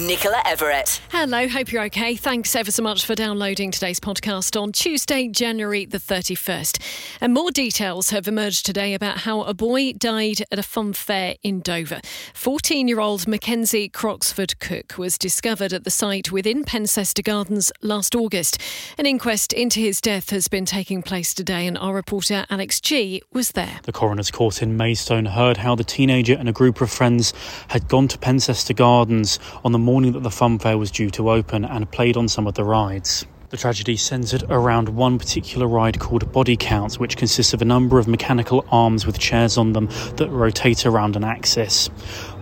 Nicola Everett. Hello, hope you're okay. Thanks ever so much for downloading today's podcast on Tuesday, January the 31st. And more details have emerged today about how a boy died at a fun fair in Dover. 14 year old Mackenzie Croxford Cook was discovered at the site within Pencester Gardens last August. An inquest into his death has been taking place today, and our reporter Alex G was there. The coroner's court in Maidstone heard how the teenager and a group of friends had gone to Pencester Gardens on the morning that the funfair was due to open and played on some of the rides. The tragedy centred around one particular ride called Body Count, which consists of a number of mechanical arms with chairs on them that rotate around an axis.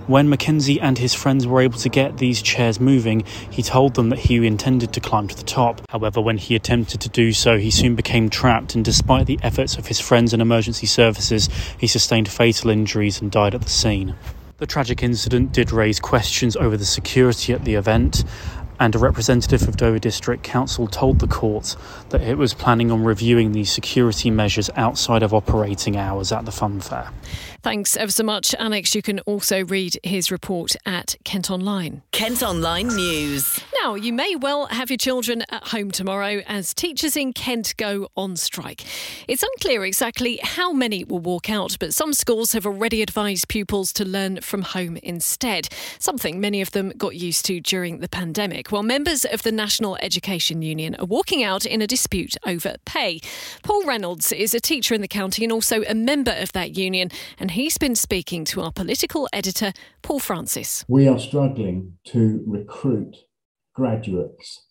When Mackenzie and his friends were able to get these chairs moving, he told them that he intended to climb to the top. However, when he attempted to do so, he soon became trapped, and despite the efforts of his friends and emergency services, he sustained fatal injuries and died at the scene. The tragic incident did raise questions over the security at the event, and a representative of Dover District Council told the court that it was planning on reviewing the security measures outside of operating hours at the fun fair. Thanks ever so much, Alex. You can also read his report at Kent Online. Kent Online News. Now, you may well have your children at home tomorrow as teachers in Kent go on strike. It's unclear exactly how many will walk out, but some schools have already advised pupils to learn from home instead, something many of them got used to during the pandemic, while members of the National Education Union are walking out in a dispute over pay. Paul Reynolds is a teacher in the county and also a member of that union, and he's been speaking to our political editor, Paul Francis. We are struggling to recruit graduates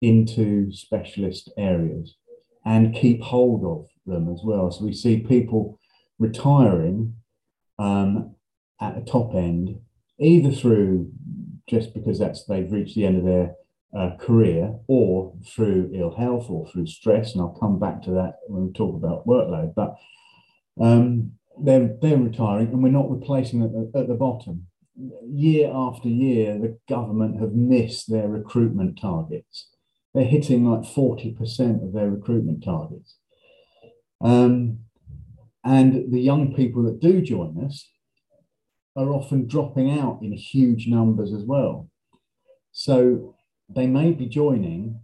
into specialist areas and keep hold of them as well. So we see people retiring um, at the top end, either through just because that's they've reached the end of their uh, career, or through ill health, or through stress. And I'll come back to that when we talk about workload. But um, they're they're retiring, and we're not replacing at, at the bottom. Year after year, the government have missed their recruitment targets. They're hitting like forty percent of their recruitment targets. Um, and the young people that do join us are often dropping out in huge numbers as well. So they may be joining,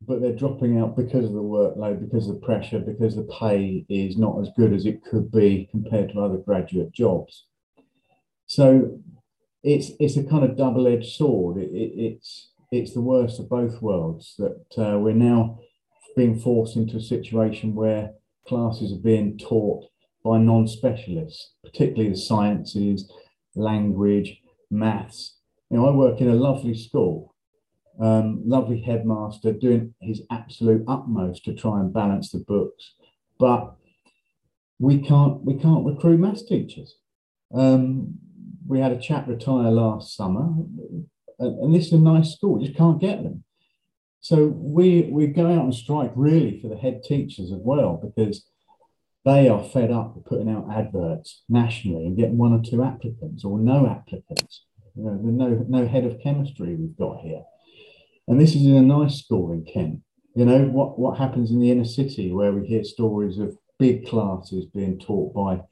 but they're dropping out because of the workload, because of the pressure, because the pay is not as good as it could be compared to other graduate jobs. So it's it's a kind of double-edged sword. It, it, it's it's the worst of both worlds that uh, we're now being forced into a situation where classes are being taught by non-specialists, particularly the sciences, language, maths. You know, I work in a lovely school, um, lovely headmaster doing his absolute utmost to try and balance the books, but we can't we can't recruit maths teachers. Um, we had a chap retire last summer, and this is a nice school, You just can't get them. So we we go out on strike really for the head teachers as well because they are fed up with putting out adverts nationally and getting one or two applicants or no applicants. You know, no no head of chemistry we've got here, and this is in a nice school in Kent. You know what what happens in the inner city where we hear stories of big classes being taught by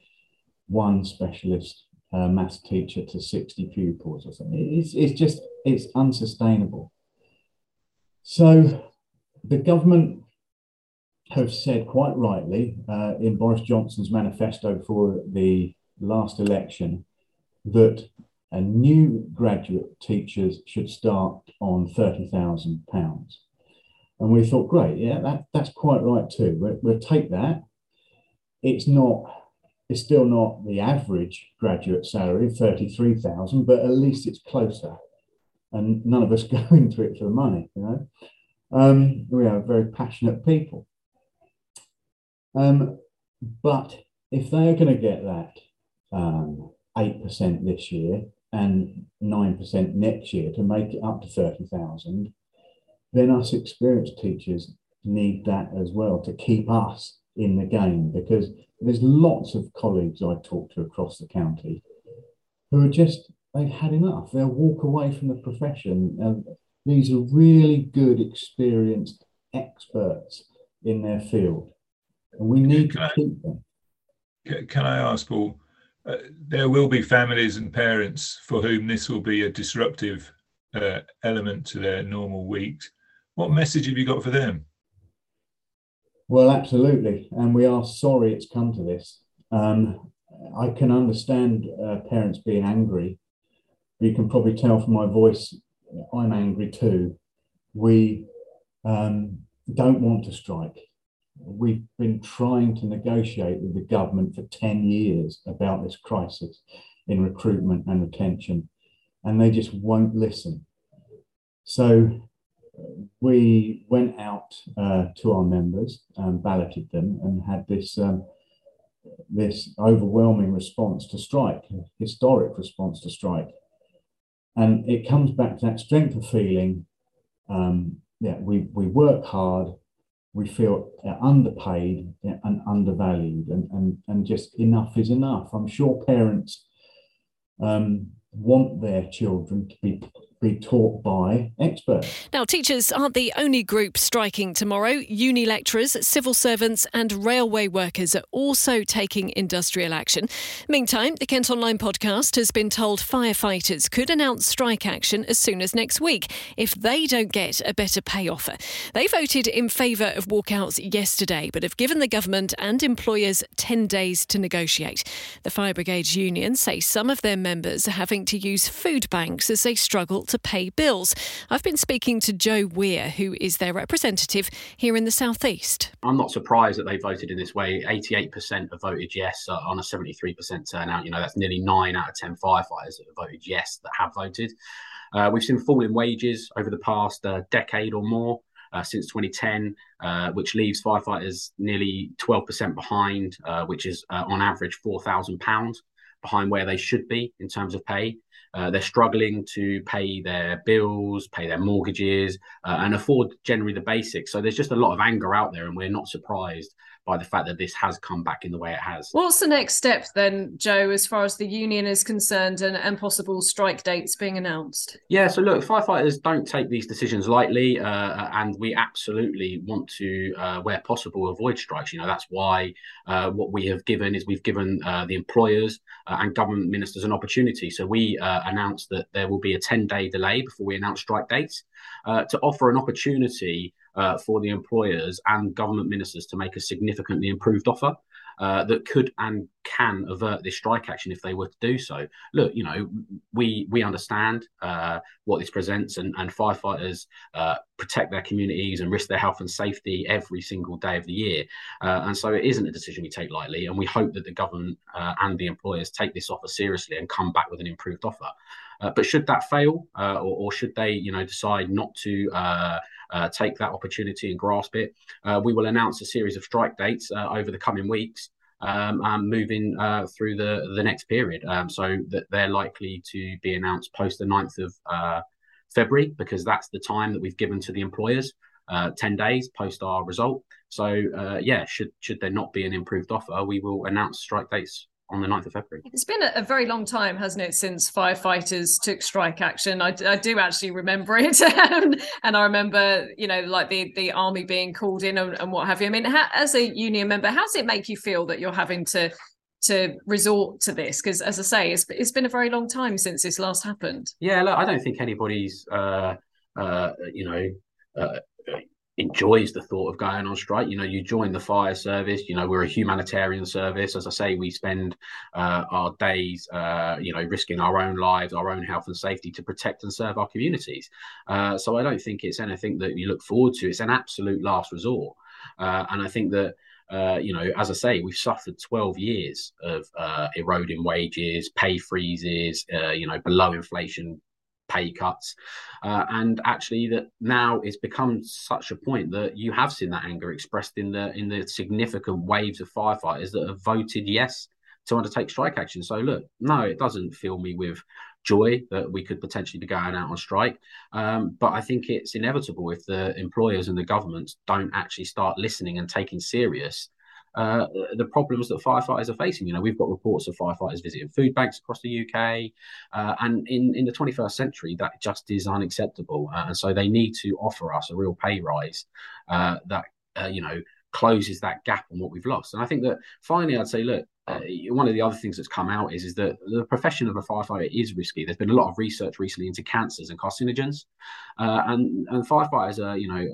one specialist uh, maths teacher to 60 pupils or something. It's, it's just, it's unsustainable. So the government have said quite rightly uh, in Boris Johnson's manifesto for the last election that a new graduate teachers should start on £30,000. And we thought, great, yeah, that, that's quite right too. We'll, we'll take that. It's not it's still not the average graduate salary, 33,000, but at least it's closer. And none of us go into it for the money, you know. Um, we are very passionate people. Um, but if they are going to get that um, 8% this year and 9% next year to make it up to 30,000, then us experienced teachers need that as well to keep us in the game because there's lots of colleagues I talk to across the county who are just, they've had enough. They'll walk away from the profession. And these are really good, experienced experts in their field. And we need to keep them. can I ask, Paul? Uh, there will be families and parents for whom this will be a disruptive uh, element to their normal weeks. What message have you got for them? Well, absolutely. And we are sorry it's come to this. Um, I can understand uh, parents being angry. You can probably tell from my voice, I'm angry too. We um, don't want to strike. We've been trying to negotiate with the government for 10 years about this crisis in recruitment and retention, and they just won't listen. So we went out uh, to our members and balloted them and had this um, this overwhelming response to strike, historic response to strike. And it comes back to that strength of feeling. Um, yeah, we, we work hard, we feel underpaid and undervalued, and, and, and just enough is enough. I'm sure parents um, want their children to be be taught by experts. Now, teachers aren't the only group striking tomorrow. Uni lecturers, civil servants, and railway workers are also taking industrial action. Meantime, the Kent Online podcast has been told firefighters could announce strike action as soon as next week if they don't get a better pay offer. They voted in favour of walkouts yesterday, but have given the government and employers 10 days to negotiate. The Fire Brigades Union say some of their members are having to use food banks as they struggle to pay bills. I've been speaking to Joe Weir, who is their representative here in the southeast. I'm not surprised that they voted in this way. 88% have voted yes uh, on a 73% turnout. You know, that's nearly nine out of 10 firefighters that have voted yes that have voted. Uh, we've seen falling wages over the past uh, decade or more. Uh, since 2010, uh, which leaves firefighters nearly 12% behind, uh, which is uh, on average £4,000 behind where they should be in terms of pay. Uh, they're struggling to pay their bills, pay their mortgages, uh, and afford generally the basics. So there's just a lot of anger out there, and we're not surprised by the fact that this has come back in the way it has. What's the next step then, Joe, as far as the union is concerned and, and possible strike dates being announced? Yeah, so look, firefighters don't take these decisions lightly, uh, and we absolutely want to, uh, where possible, avoid strikes. You know, that's why uh, what we have given is we've given uh, the employers uh, and government ministers an opportunity. So we uh, announced that there will be a 10 day delay before we announce strike dates to offer an opportunity uh, for the employers and government ministers to make a significantly improved offer. Uh, that could and can avert this strike action if they were to do so. Look, you know, we we understand uh, what this presents, and, and firefighters uh, protect their communities and risk their health and safety every single day of the year. Uh, and so it isn't a decision we take lightly. And we hope that the government uh, and the employers take this offer seriously and come back with an improved offer. Uh, but should that fail, or, or, should they, you know, decide not to uh, take that opportunity and grasp it. Uh, we will announce a series of strike dates uh, over the coming weeks. Um, and moving uh, through the the next period, um, so that they're likely to be announced post the 9th of uh, February because that's the time that we've given to the employers, uh, ten days post our result. So yeah, should should there not be an improved offer, we will announce strike dates on the 9th of February. It's been a, very long time, hasn't it, since firefighters took strike action. I, I do actually remember it. and I remember, you know, like the, the army being called in and, and what have you. I mean, how, as a union member, how does it make you feel that you're having to to resort to this? Because as I say, it's, it's been a very long time since this last happened. Yeah, look, I don't think anybody's, uh, uh, you know, uh, enjoys the thought of going on strike. You know, you join the fire service. You know, we're a humanitarian service. As I say, we spend uh, our days, uh, you know, risking our own lives, our own health and safety to protect and serve our communities. Uh, so I don't think it's anything that you look forward to. It's an absolute last resort, uh, and I think that. Uh, you know, as I say, we've suffered 12 years of uh, eroding wages, pay freezes, you know, below inflation pay cuts. Uh, and actually that now it's become such a point that you have seen that anger expressed in the in the significant waves of firefighters that have voted yes to undertake strike action. So look, no, it doesn't fill me with joy that we could potentially be going out on strike. Um, but I think it's inevitable if the employers and the governments don't actually start listening and taking serious uh, the problems that firefighters are facing. You know, we've got reports of firefighters visiting food banks across the UK, uh, and in in the 21st century, that just is unacceptable. Uh, and so they need to offer us a real pay rise uh, that uh, you know closes that gap on what we've lost. And I think that finally, I'd say, look, uh, one of the other things that's come out is is that the profession of a firefighter is risky. There's been a lot of research recently into cancers and carcinogens, uh, and and firefighters are you know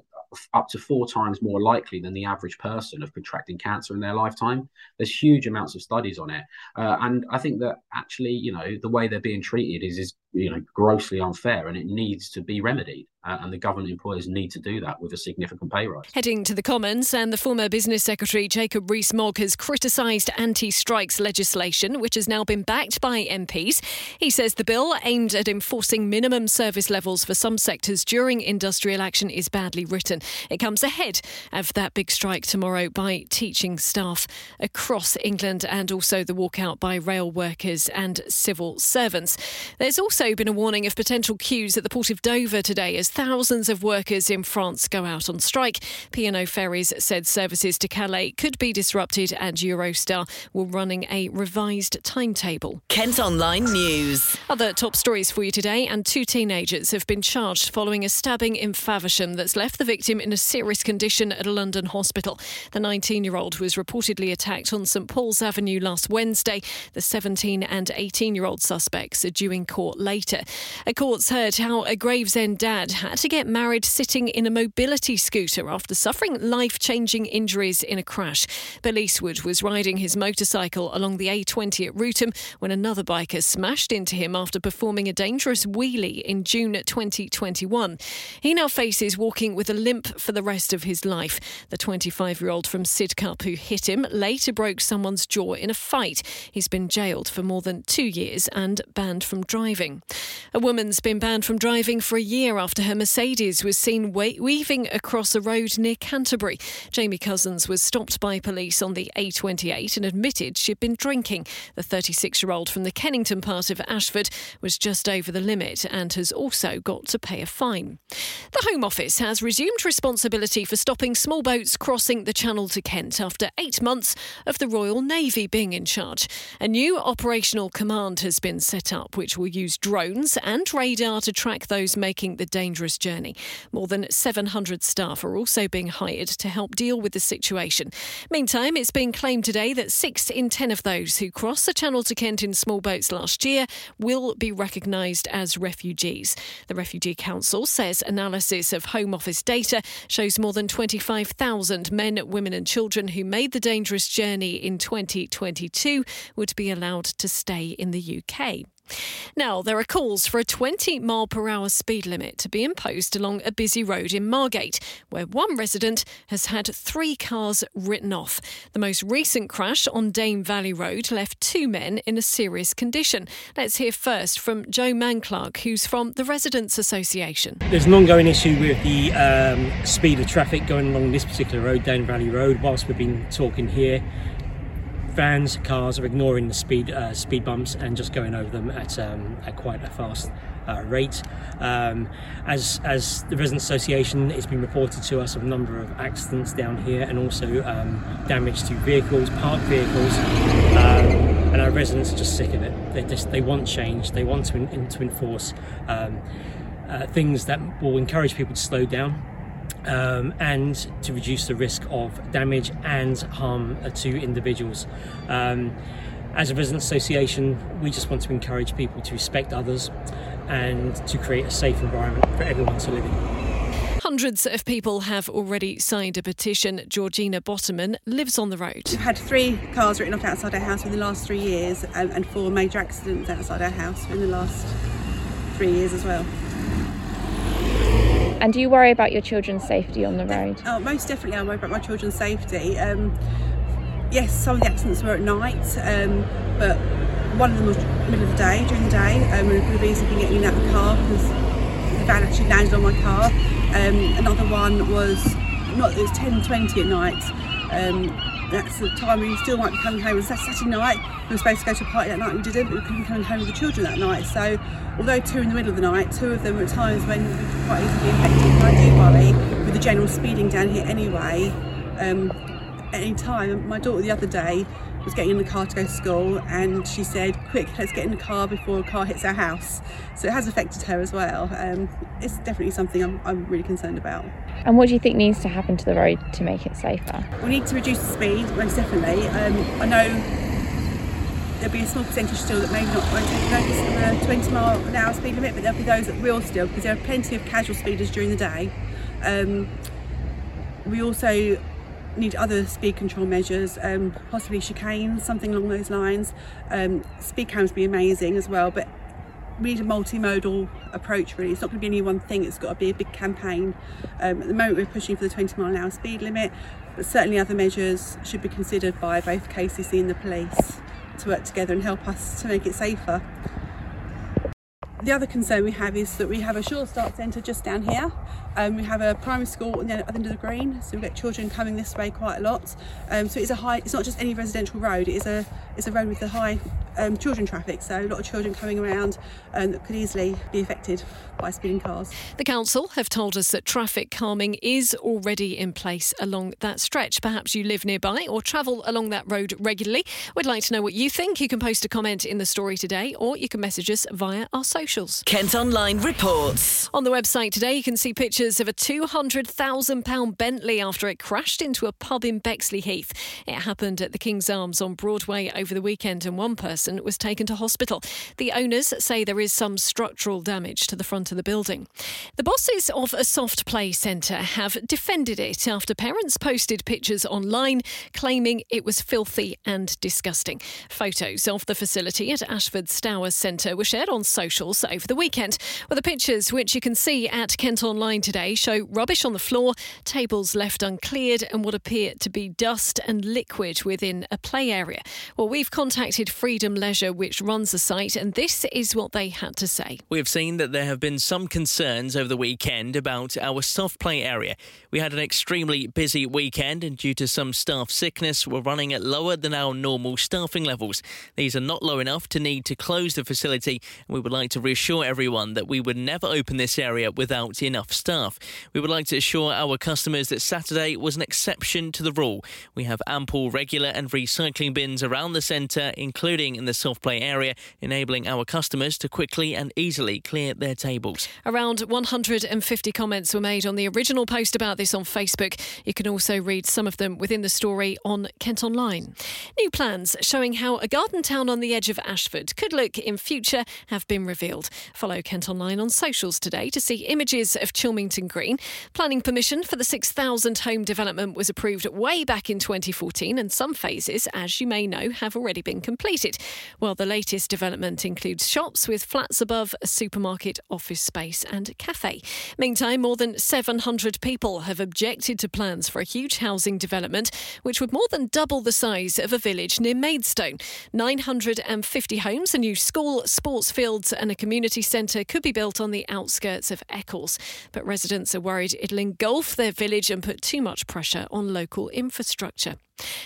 up to four times more likely than the average person of contracting cancer in their lifetime. There's huge amounts of studies on it, uh, and I think that actually, you know, the way they're being treated is is you know grossly unfair, and it needs to be remedied uh, and the government employers need to do that with a significant pay rise. Heading to the Commons, and the former Business Secretary Jacob Rees-Mogg has criticised anti-strikes legislation, which has now been backed by MPs. He says the bill aimed at enforcing minimum service levels for some sectors during industrial action is badly written. It comes ahead of that big strike tomorrow by teaching staff across England and also the walkout by rail workers and civil servants. There's also been a warning of potential queues at the port of Dover today as thousands of workers in France go out on strike. P&O Ferries said services to Calais could be disrupted and Eurostar were running a revised timetable. Kent Online News. Other top stories for you today and two teenagers have been charged following a stabbing in Faversham that's left the victim in a serious condition at a London hospital. The 19-year-old was reportedly attacked on St Paul's Avenue last Wednesday. The 17 and 18-year-old suspects are due in court later. A court's heard how a Gravesend dad had to get married sitting in a mobility scooter after suffering life changing injuries in a crash. Bill Eastwood was riding his motorcycle along the A20 at Wrotham when another biker smashed into him after performing a dangerous wheelie in June 2021. He now faces walking with a limp for the rest of his life. The 25 year old from Sidcup who hit him later broke someone's jaw in a fight. He's been jailed for more than two years and banned from driving. A woman's been banned from driving for a year after her Mercedes was seen weaving across a road near Canterbury. Jamie Cousins was stopped by police on the A28 and admitted she'd been drinking. The 36 year old from the Kennington part of Ashford was just over the limit and has also got to pay a fine. The Home Office has resumed responsibility for stopping small boats crossing the Channel to Kent after eight months of the Royal Navy being in charge. A new operational command has been set up, which will use drones and radar to track those making the dangerous journey. More than 700 staff are also being hired to help deal with the situation. Meantime, it's been claimed today that six in 10 of those who crossed the Channel to Kent in small boats last year will be recognised as refugees. The Refugee Council says analysis of Home Office data shows more than 25,000 men, women, and children who made the dangerous journey in 2022 would be allowed to stay in the UK. Now, there are calls for a 20 mile per hour speed limit to be imposed along a busy road in Margate, where one resident has had three cars written off. The most recent crash on Dane Valley Road left two men in a serious condition. Let's hear first from Joe Manclark, who's from the Residents Association. There's an ongoing issue with the um, speed of traffic going along this particular road, Dane Valley Road, whilst we've been talking here vans, cars are ignoring the speed uh, speed bumps and just going over them at, um, at quite a fast uh, rate. Um, as as the residents association, it's been reported to us of a number of accidents down here and also um, damage to vehicles, parked vehicles, um, and our residents are just sick of it. They just they want change. They want to in, to enforce um, uh, things that will encourage people to slow down um, and to reduce the risk of damage and harm to individuals. Um, as a resident association, we just want to encourage people to respect others and to create a safe environment for everyone to live in. Hundreds of people have already signed a petition. Georgina Bottoman lives on the road. We've had three cars written off outside our house in the last three years and, and four major accidents outside our house in the last three years as well. And do you worry about your children's safety on the road? Oh, most definitely, I worry about my children's safety. Um, yes, some of the accidents were at night, um, but one of them was middle of the day, during the day. Um, we could have getting out of the car because the van actually landed on my car. Um, another one was not. It was 10:20 at night. That's the time we still might be coming home. on Saturday night. We were supposed to go to a party that night. We didn't. but We couldn't be coming home with the children that night. So, although two in the middle of the night, two of them were at times when we could quite easily be affected. And I do worry with the general speeding down here anyway. Um, at any time, my daughter the other day was getting in the car to go to school and she said, quick, let's get in the car before a car hits our house. So it has affected her as well. Um, it's definitely something I'm, I'm really concerned about. And what do you think needs to happen to the road to make it safer? We need to reduce the speed, most definitely. Um, I know there'll be a small percentage still that maybe not won't take notice of the 20 mile an hour speed limit, but there'll be those that will still because there are plenty of casual speeders during the day. Um, we also need other speed control measures, um, possibly chicanes, something along those lines. Um, speed cams would be amazing as well, but we need a multimodal approach really. It's not going to be any one thing, it's got to be a big campaign. Um, at the moment we're pushing for the 20 mile an hour speed limit, but certainly other measures should be considered by both KCC and the police to work together and help us to make it safer. The other concern we have is that we have a Sure Start Centre just down here. Um, we have a primary school at the end of the green, so we get children coming this way quite a lot. Um, so it's a high. It's not just any residential road. It is a it's a road with a high um, children traffic, so a lot of children coming around um, that could easily be affected by speeding cars. The council have told us that traffic calming is already in place along that stretch. Perhaps you live nearby or travel along that road regularly. We'd like to know what you think. You can post a comment in the story today, or you can message us via our socials. Kent Online reports. On the website today, you can see pictures of a £200,000 Bentley after it crashed into a pub in Bexleyheath. It happened at the King's Arms on Broadway over the weekend, and one person was taken to hospital. The owners say there is some structural damage to the front of the building. The bosses of a soft play centre have defended it after parents posted pictures online claiming it was filthy and disgusting. Photos of the facility at Ashford Stour Centre were shared on socials over the weekend, where the pictures, which you can see at Kent Online today, show rubbish on the floor, tables left uncleared, and what appear to be dust and liquid within a play area. Well, we've contacted Freedom Leisure, which runs the site, and this is what they had to say. We have seen that there have been some concerns over the weekend about our soft play area. We had an extremely busy weekend, and due to some staff sickness, we're running at lower than our normal staffing levels. These are not low enough to need to close the facility, and we would like to reassure everyone that we would never open this area without enough staff. We would like to assure our customers that Saturday was an exception to the rule. We have ample regular and recycling bins around the centre, including in the soft play area, enabling our customers to quickly and easily clear their tables. Around 150 comments were made on the original post about this on Facebook. You can also read some of them within the story on Kent Online. New plans showing how a garden town on the edge of Ashford could look in future have been revealed. Follow Kent Online on socials today to see images of Chilmington Green. Planning permission for the 6,000 home development was approved way back in 2014, and some phases, as you may know, have already been completed. While the latest development includes shops with flats above, a supermarket, office space, and cafe. Meantime, more than 700 people have objected to plans for a huge housing development, which would more than double the size of a village near Maidstone. 950 homes, a new school, sports fields, and a community centre could be built on the outskirts of Eccles. But residents are worried it'll engulf their village and put too much pressure on local infrastructure.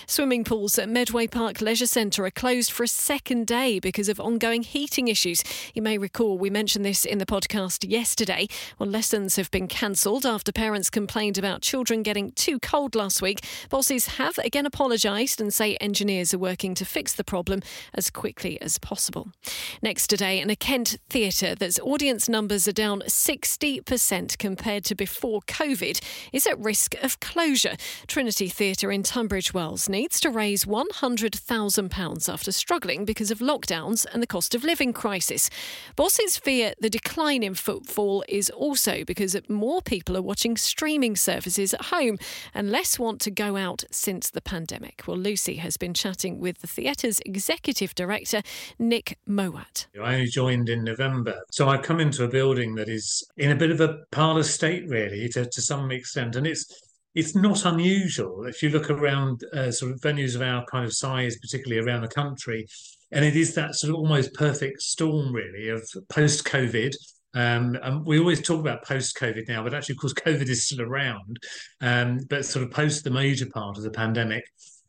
Swimming pools at Medway Park Leisure Centre are closed for a second day because of ongoing heating issues. You may recall we mentioned this in the podcast yesterday. Well, lessons have been cancelled after parents complained about children getting too cold last week. Bosses have again apologised and say engineers are working to fix the problem as quickly as possible. Next today, in a Kent theatre that's audience numbers are down 60% compared to before COVID, is at risk of closure. Trinity Theatre in Tunbridge Wells needs to raise £100,000 after struggling because of lockdowns and the cost of living crisis. Bosses fear the decline in footfall is also because more people are watching streaming services at home and less want to go out since the pandemic. Well, Lucy has been chatting with the theatre's executive director, Nick Mowat. I only joined in November, so I've come into a building that is in a bit of a parlour state, really, to, to some extent, and it's it's not unusual if you look around uh, sort of venues of our kind of size, particularly around the country, and it is that sort of almost perfect storm, really, of post COVID. Um, and we always talk about post COVID now, but actually, of course, COVID is still around, um, but sort of post the major part of the pandemic.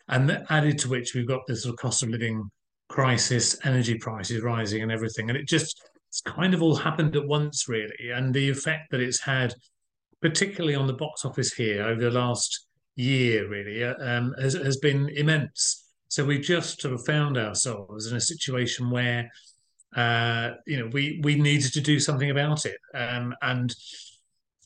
And added to which, we've got this sort of cost of living crisis, energy prices rising, and everything. And it just, it's kind of all happened at once, really. And the effect that it's had particularly on the box office here over the last year, really, uh, um, has, has been immense. So we've just sort of found ourselves in a situation where, uh, you know, we we needed to do something about it, um, and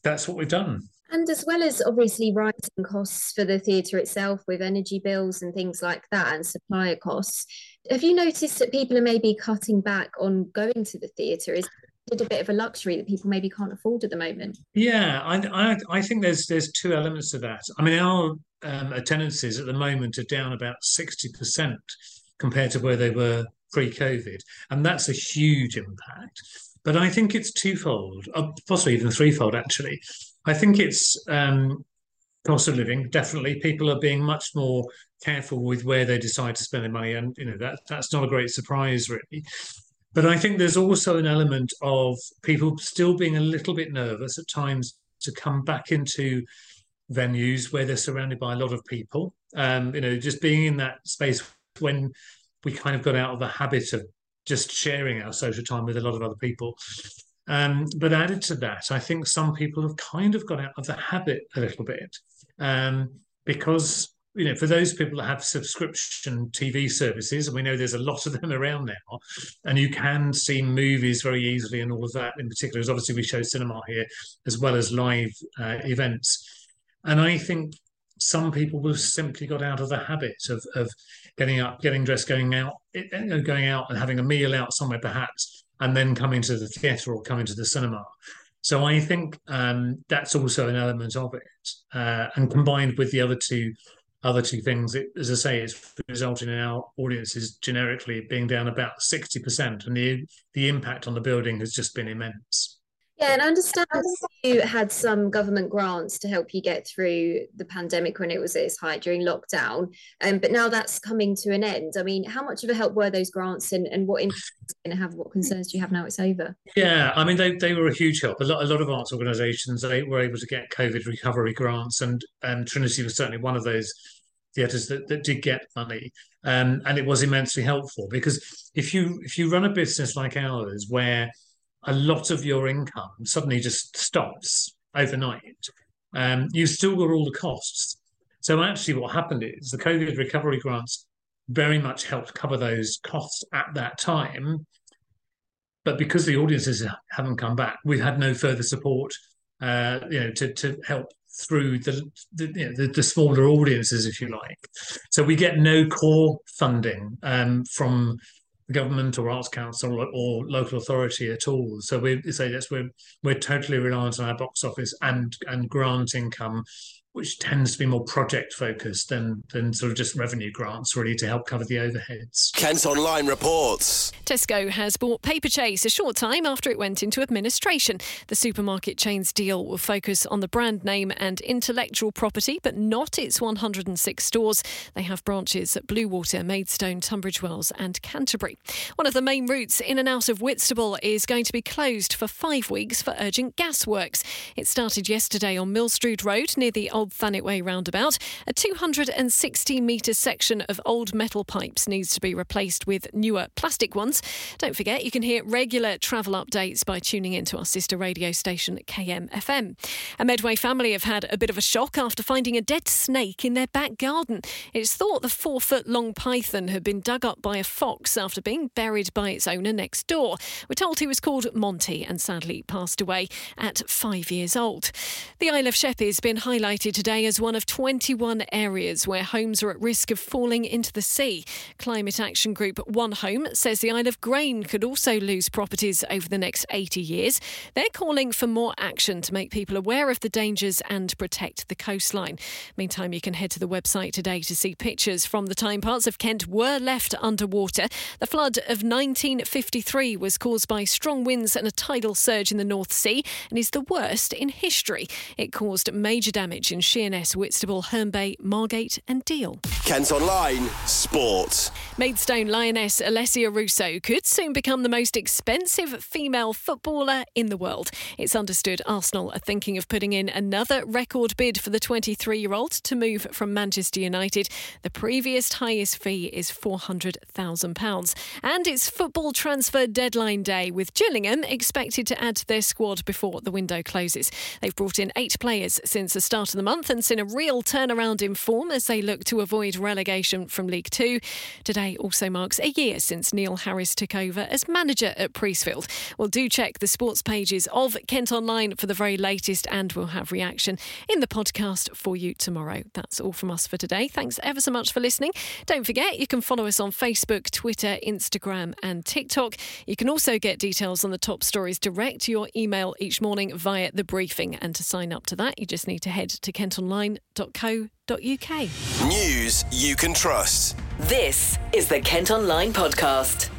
that's what we've done. And as well as obviously rising costs for the theatre itself with energy bills and things like that and supplier costs, have you noticed that people are maybe cutting back on going to the theatre? Is a bit of a luxury that people maybe can't afford at the moment? Yeah, I, I, I think there's there's two elements to that. I mean, our um, attendances at the moment are down about 60% compared to where they were pre-COVID, and that's a huge impact. But I think it's twofold, uh, possibly even threefold. Actually, I think it's um, cost of living. Definitely, people are being much more careful with where they decide to spend their money, and you know that that's not a great surprise, really. But I think there's also an element of people still being a little bit nervous at times to come back into venues where they're surrounded by a lot of people. Um, you know, just being in that space when we kind of got out of the habit of just sharing our social time with a lot of other people. Um, but added to that, I think some people have kind of got out of the habit a little bit um, because you know, for those people that have subscription TV services, and we know there's a lot of them around now, and you can see movies very easily and all of that in particular, as obviously we show cinema here, as well as live uh, events. And I think some people have simply got out of the habit of, of getting up, getting dressed, going out, going out and having a meal out somewhere perhaps, and then coming to the theatre or coming to the cinema. So I think um, that's also an element of it, uh, and combined with the other two other two things, it, as I say, it's resulting in our audiences generically being down about sixty percent, and the the impact on the building has just been immense. Yeah, and I understand you had some government grants to help you get through the pandemic when it was at its height during lockdown. Um, but now that's coming to an end. I mean, how much of a help were those grants and, and what impact going to have? What concerns do you have now it's over? Yeah, I mean, they, they were a huge help. A lot, a lot of arts organisations they were able to get COVID recovery grants, and and Trinity was certainly one of those theatres that, that did get money. Um, and it was immensely helpful because if you if you run a business like ours where a lot of your income suddenly just stops overnight, um, you still got all the costs. So actually, what happened is the COVID recovery grants very much helped cover those costs at that time. But because the audiences haven't come back, we've had no further support, uh, you know, to to help through the the, you know, the, the smaller audiences, if you like. So we get no core funding um, from government or arts council or, or, local authority at all. So we say yes, we're we're totally reliant on our box office and and grant income which tends to be more project focused than than sort of just revenue grants really to help cover the overheads. Kent Online reports. Tesco has bought Paperchase a short time after it went into administration. The supermarket chain's deal will focus on the brand name and intellectual property, but not its 106 stores. They have branches at Bluewater, Maidstone, Tunbridge Wells, and Canterbury. One of the main routes in and out of Whitstable is going to be closed for five weeks for urgent gas works. It started yesterday on Millstrood Road near the old Old Thanet Way roundabout. A 260 metre section of old metal pipes needs to be replaced with newer plastic ones. Don't forget, you can hear regular travel updates by tuning into our sister radio station, KMFM. A Medway family have had a bit of a shock after finding a dead snake in their back garden. It's thought the four foot long python had been dug up by a fox after being buried by its owner next door. We're told he was called Monty and sadly passed away at five years old. The Isle of Sheppey has been highlighted today as one of 21 areas where homes are at risk of falling into the sea. Climate Action Group One Home says the Isle of Grain could also lose properties over the next 80 years. They're calling for more action to make people aware of the dangers and protect the coastline. Meantime, you can head to the website today to see pictures from the time parts of Kent were left underwater. The flood of 1953 was caused by strong winds and a tidal surge in the North Sea and is the worst in history. It caused major damage in Sheerness, Whitstable, Herne Bay, Margate, and Deal. Kent Online Sport. Maidstone Lioness Alessia Russo could soon become the most expensive female footballer in the world. It's understood Arsenal are thinking of putting in another record bid for the 23 year old to move from Manchester United. The previous highest fee is £400,000. And it's football transfer deadline day, with Gillingham expected to add to their squad before the window closes. They've brought in eight players since the start of the month month and seen a real turnaround in form as they look to avoid relegation from League Two. Today also marks a year since Neil Harris took over as manager at Priestfield. Well, do check the sports pages of Kent Online for the very latest, and we'll have reaction in the podcast for you tomorrow. That's all from us for today. Thanks ever so much for listening. Don't forget, you can follow us on Facebook, Twitter, Instagram, and TikTok. You can also get details on the top stories direct to your email each morning via the briefing. And to sign up to that, you just need to head to kentonline.co.uk. News you can trust. This is the Kent Online Podcast.